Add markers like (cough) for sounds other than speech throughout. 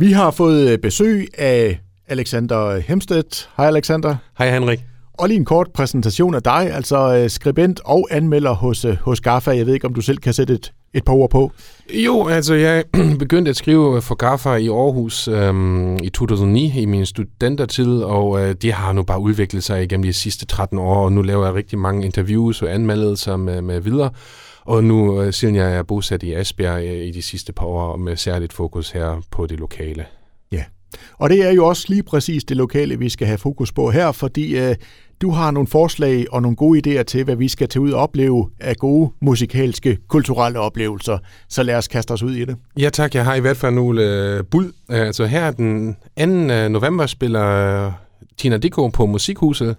Vi har fået besøg af Alexander Hemstedt. Hej Alexander. Hej Henrik. Og lige en kort præsentation af dig, altså øh, skribent og anmelder hos, øh, hos GAFA. Jeg ved ikke, om du selv kan sætte et, et par ord på. Jo, altså jeg (clears throat) begyndte at skrive for GAFA i Aarhus øhm, i 2009 i min studentertid, og øh, det har nu bare udviklet sig igennem de sidste 13 år, og nu laver jeg rigtig mange interviews og anmeldelser med, med videre. Og nu, øh, siden jeg er bosat i Esbjerg øh, i de sidste par år, med særligt fokus her på det lokale. Ja, og det er jo også lige præcis det lokale, vi skal have fokus på her, fordi øh, du har nogle forslag og nogle gode idéer til, hvad vi skal tage ud og opleve af gode musikalske, kulturelle oplevelser. Så lad os kaste os ud i det. Ja tak, jeg har i hvert fald nogle øh, bud. Altså her den 2. november spiller Tina Dicko på Musikhuset,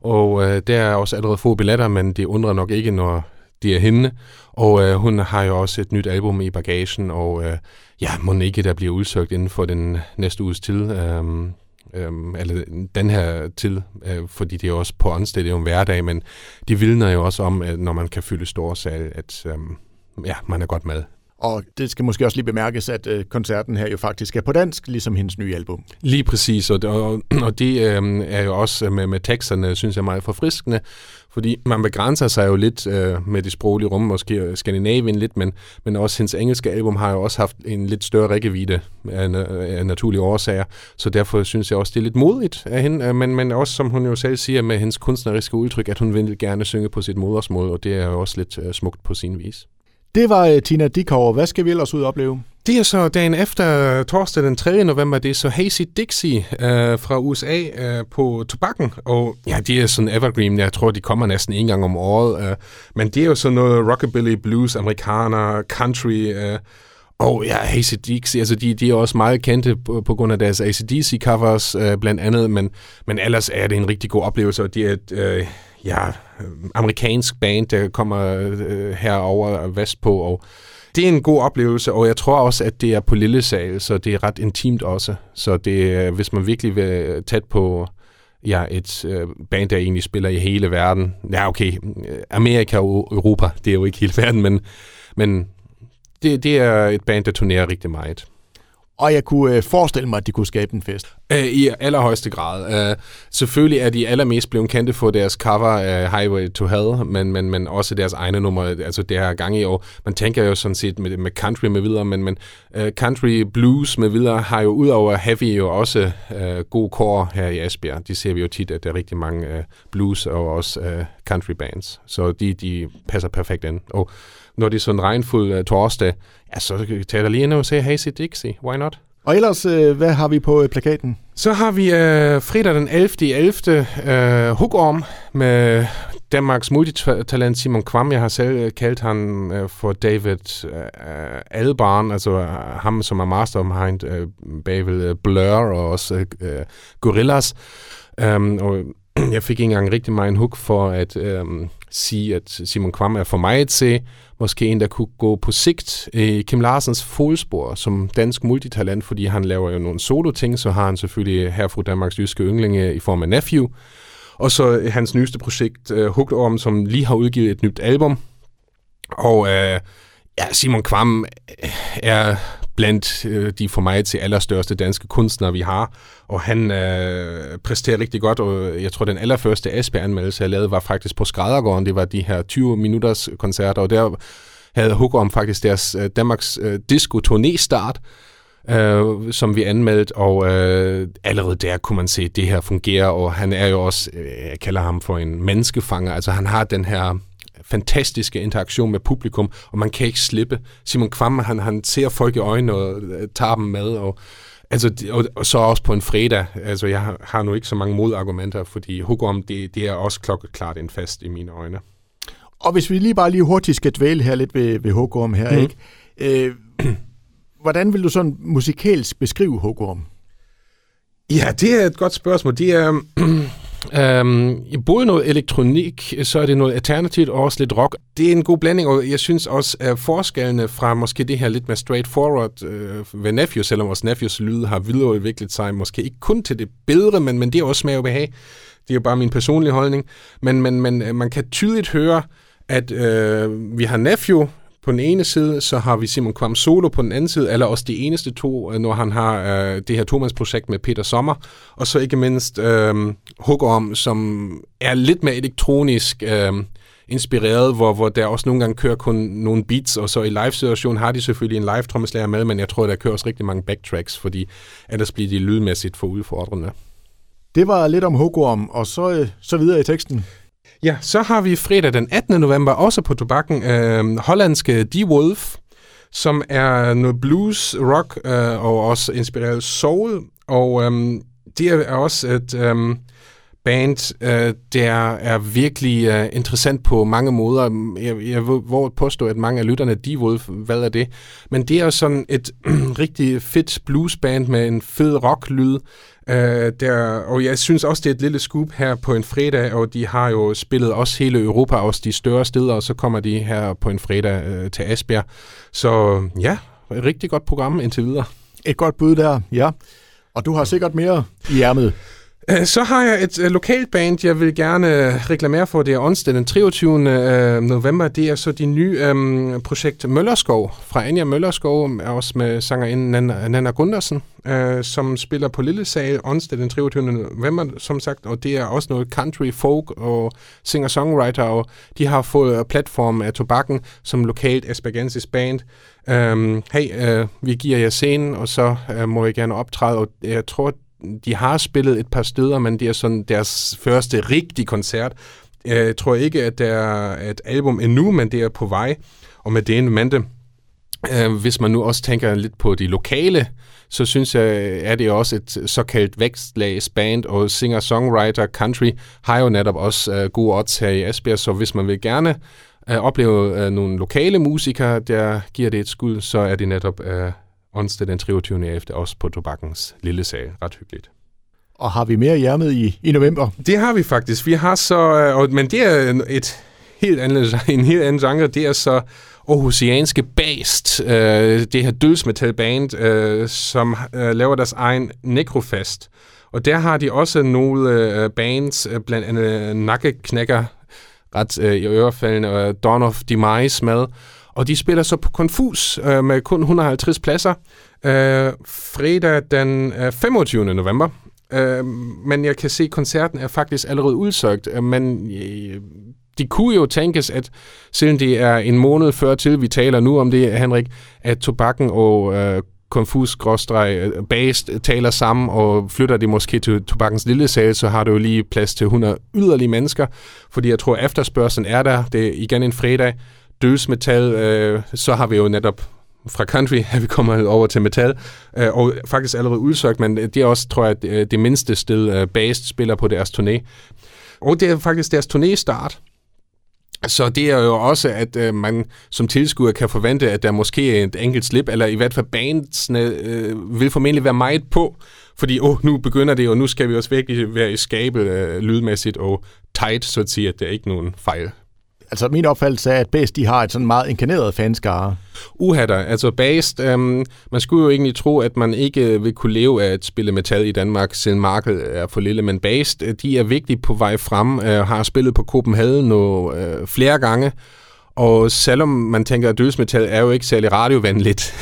og øh, der er også allerede få billetter, men det undrer nok ikke, når det er hende. Og øh, hun har jo også et nyt album i bagagen, og øh, ja, må ikke der bliver udsøgt inden for den næste uges tid. Øh, øhm, eller den her tid, øh, fordi det er jo også på åndsted, det er jo en hverdag, men det vidner jo også om, at når man kan fylde store sal, at øhm, ja, man er godt med. Og det skal måske også lige bemærkes, at øh, koncerten her jo faktisk er på dansk, ligesom hendes nye album. Lige præcis, og, og, og det øh, er jo også med, med teksterne, synes jeg, meget forfriskende, fordi man begrænser sig jo lidt øh, med det sproglige rum, måske Skandinavien lidt, men, men også hendes engelske album har jo også haft en lidt større rækkevidde af, af naturlige årsager, så derfor synes jeg også, det er lidt modigt af hende, øh, men, men også, som hun jo selv siger, med hendes kunstneriske udtryk, at hun vil gerne synge på sit modersmål, og det er jo også lidt øh, smukt på sin vis. Det var øh, Tina Dickover. Hvad skal vi ellers ud og opleve? Det er så dagen efter torsdag den 3. november, det er så Hazy Dixie øh, fra USA øh, på Tobakken. Og ja, det er sådan evergreen. Jeg tror, de kommer næsten en gang om året. Øh. men det er jo sådan noget rockabilly, blues, amerikaner, country... Øh. og ja, ACDC, altså de, de er også meget kendte på, på grund af deres ACDC-covers øh, blandt andet, men, men ellers er det en rigtig god oplevelse, og det er et, øh, ja, amerikansk band, der kommer øh, herover vestpå, og det er en god oplevelse, og jeg tror også, at det er på lille sal, så det er ret intimt også. Så det, hvis man virkelig vil tæt på ja, et øh, band, der egentlig spiller i hele verden. Ja, okay, Amerika og Europa, det er jo ikke hele verden, men, men det, det er et band, der turnerer rigtig meget. Og jeg kunne øh, forestille mig, at de kunne skabe en fest. Øh, I allerhøjeste grad. Øh, selvfølgelig er de allermest blevet kendte for deres cover af Highway to Hell, men, men, men også deres egne numre, altså det her gang i år. Man tænker jo sådan set med, med country med videre, men, men uh, country blues med videre har jo udover heavy jo også uh, god kår her i Esbjerg. De ser vi jo tit, at der er rigtig mange uh, blues og også uh, country bands. Så de, de passer perfekt ind. Og når det er sådan en regnfuld uh, torsdag, ja, så tager der lige ind og se Hazy Dixie. Why not? Og ellers, øh, hvad har vi på øh, plakaten? Så har vi øh, fredag den 11. 11. Øh, Hugorm med Danmarks multitalent Simon Kvam. Jeg har selv øh, kaldt ham øh, for David øh, Albarn, altså øh, ham, som er mastermind øh, bag ved øh, Blur og også øh, Gorillas. Um, og (clears throat) jeg fik ikke engang rigtig meget en hook for at øhm, sige, at Simon Kvam er for mig at se måske en, der kunne gå på sigt i Kim Larsens fodspor som dansk multitalent, fordi han laver jo nogle solo-ting, så har han selvfølgelig herfra Danmarks jyske yndlinge i form af Nephew, og så øh, hans nyeste projekt, øh, Hooked Orm, som lige har udgivet et nyt album. Og øh, ja, Simon Kvam øh, er blandt øh, de for mig til allerstørste danske kunstnere, vi har. Og han øh, præsterer rigtig godt, og jeg tror, den allerførste Asbjerg-anmeldelse, jeg lavede, var faktisk på Skræddergården. Det var de her 20 minutters koncerter, og der havde om faktisk deres øh, Danmarks øh, disco-turné-start, øh, som vi anmeldte, og øh, allerede der kunne man se, at det her fungerer, og han er jo også, øh, jeg kalder ham for en menneskefanger, altså han har den her fantastiske interaktion med publikum, og man kan ikke slippe. Simon Kvam, han, han ser folk i øjnene og øh, tager dem med, og Altså, og, og så også på en fredag. Altså, jeg har, har nu ikke så mange modargumenter, fordi Hugom, det, det er også klokkeklart en fast i mine øjne. Og hvis vi lige bare lige hurtigt skal dvæle her lidt ved, ved Hugom her, mm. ikke? Øh, hvordan vil du sådan musikalsk beskrive Hugom? Ja, det er et godt spørgsmål. Det er, (clears throat) Um, både noget elektronik, så er det noget alternativt og også lidt rock. Det er en god blanding, og jeg synes også, at forskellene fra måske det her lidt mere straightforward øh, uh, ved Nephew, selvom vores Nephews lyd har videreudviklet sig, måske ikke kun til det bedre, men, men det er også smag og behag. Det er jo bare min personlige holdning. Men, men, men øh, man kan tydeligt høre, at uh, vi har Nephew på den ene side, så har vi Simon Kvam solo på den anden side, eller også de eneste to, øh, når han har øh, det her Thomas-projekt med Peter Sommer, og så ikke mindst øh, Hugorm, som er lidt mere elektronisk øh, inspireret, hvor, hvor der også nogle gange kører kun nogle beats, og så i live-situationen har de selvfølgelig en live trommeslager med, men jeg tror, der kører også rigtig mange backtracks, fordi ellers bliver de lydmæssigt for udfordrende. Det var lidt om Hugorm, og så, øh, så videre i teksten. Ja, så har vi fredag den 18. november også på tobakken øh, hollandske The Wolf, som er noget blues, rock øh, og også inspireret soul. Og øh, det er også et øh, band, øh, der er virkelig øh, interessant på mange måder. Jeg, jeg vil påstå, at mange af lytterne, de Wolf, hvad er det? Men det er sådan et (clears throat) rigtig fedt bluesband med en fed rocklyd, Øh, der, og jeg synes også, det er et lille scoop her på en fredag, og de har jo spillet også hele Europa, også de større steder, og så kommer de her på en fredag øh, til Asbjerg. Så ja, et rigtig godt program indtil videre. Et godt bud der, ja. Og du har sikkert mere i ærmet. Øh, så har jeg et øh, lokalt band, jeg vil gerne øh, reklamere for. Det er onsdag den 23. Øh, november. Det er så de nye um, projekt Møllerskov fra Anja Møllerskov, også med sangerinde Nana, Nana Gundersen, øh, som spiller på Lille Sal onsdag den 23. november, som sagt. Og det er også noget country, folk og singer-songwriter, og de har fået platform af Tobakken som lokalt aspergensis band. Um, hey, øh, vi giver jer scenen, og så øh, må I gerne optræde, og jeg tror, de har spillet et par steder, men det er sådan deres første rigtige koncert. Jeg tror ikke, at der er et album endnu, men det er på vej. Og med det en mande, øh, hvis man nu også tænker lidt på de lokale, så synes jeg, er det også et såkaldt vækstlagsband, og singer-songwriter country har jo netop også øh, gode odds her i Esbjerg, så hvis man vil gerne øh, opleve uh, nogle lokale musikere, der giver det et skud, så er det netop uh, onsdag den 23. efter også på Tobakkens lille sag. Ret hyggeligt. Og har vi mere hjermet i, i november? Det har vi faktisk. Vi har så, øh, og, men det er et helt andet, (laughs) en helt anden genre. Det er så Aarhusianske Bast, øh, det her dødsmetalband, øh, som øh, laver deres egen Necrofest. Og der har de også nogle øh, bands, øh, blandt andet Nakkeknækker, ret øh, i ørefaldene, og Dawn of Demise med. Og de spiller så på Confus øh, med kun 150 pladser øh, fredag den øh, 25. november. Øh, men jeg kan se, at koncerten er faktisk allerede udsøgt. Øh, men øh, de kunne jo tænkes, at selvom det er en måned før til, vi taler nu om det, Henrik, at tobakken og øh, konfus øh, based taler sammen, og flytter de måske til tobakkens lille sal, så har du jo lige plads til 100 yderligere mennesker, fordi jeg tror, efterspørgselen er der. Det er igen en fredag, dødsmetal, øh, så har vi jo netop fra country, (laughs) at vi kommer over til metal, øh, og faktisk allerede udsøgt, men det er også, tror jeg, det, øh, det mindste sted, øh, Based spiller på deres turné. Og det er faktisk deres turné-start, så det er jo også, at øh, man som tilskuer kan forvente, at der måske er et enkelt slip, eller i hvert fald bandsene øh, vil formentlig være meget på, fordi oh, nu begynder det, og nu skal vi også virkelig være i skabet øh, lydmæssigt og tight, så at sige, at der er ikke nogen fejl Altså min opfattelse er, at Bæst, de har et sådan meget inkarneret fanskare. Uhatter. Altså Bast, øhm, man skulle jo egentlig tro, at man ikke øh, vil kunne leve af at spille metal i Danmark, siden markedet er for lille. Men Bast, øh, de er vigtigt på vej frem, øh, har spillet på Copenhagen nu, øh, flere gange, og selvom man tænker, at dødsmetal er jo ikke særlig radiovenligt,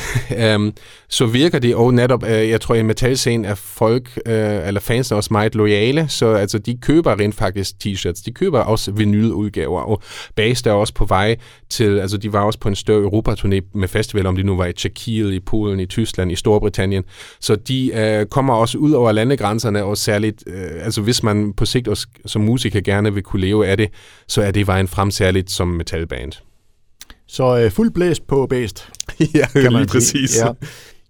um, (laughs) så virker det, og netop, øh, jeg tror, i metalscenen er folk, øh, eller fans også meget lojale, så altså, de køber rent faktisk t-shirts, de køber også vinyludgaver, og Bast er også på vej til, altså de var også på en større Europaturné med festival, om de nu var i Tjekkiet, i Polen, i Tyskland, i Storbritannien, så de øh, kommer også ud over landegrænserne, og særligt, øh, altså hvis man på sigt også, som musiker gerne vil kunne leve af det, så er det vejen frem særligt som metalband. Så øh, fuld blæst på bæst. (laughs) ja, kan man lige præcis. Ja.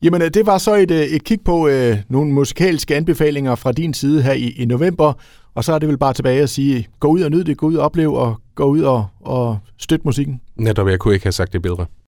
Jamen, øh, det var så et, øh, et kig på øh, nogle musikalske anbefalinger fra din side her i, i november, og så er det vel bare tilbage at sige, gå ud og nyd det, gå ud og opleve, og gå ud og, og støtte musikken. Netop, jeg kunne ikke have sagt det bedre.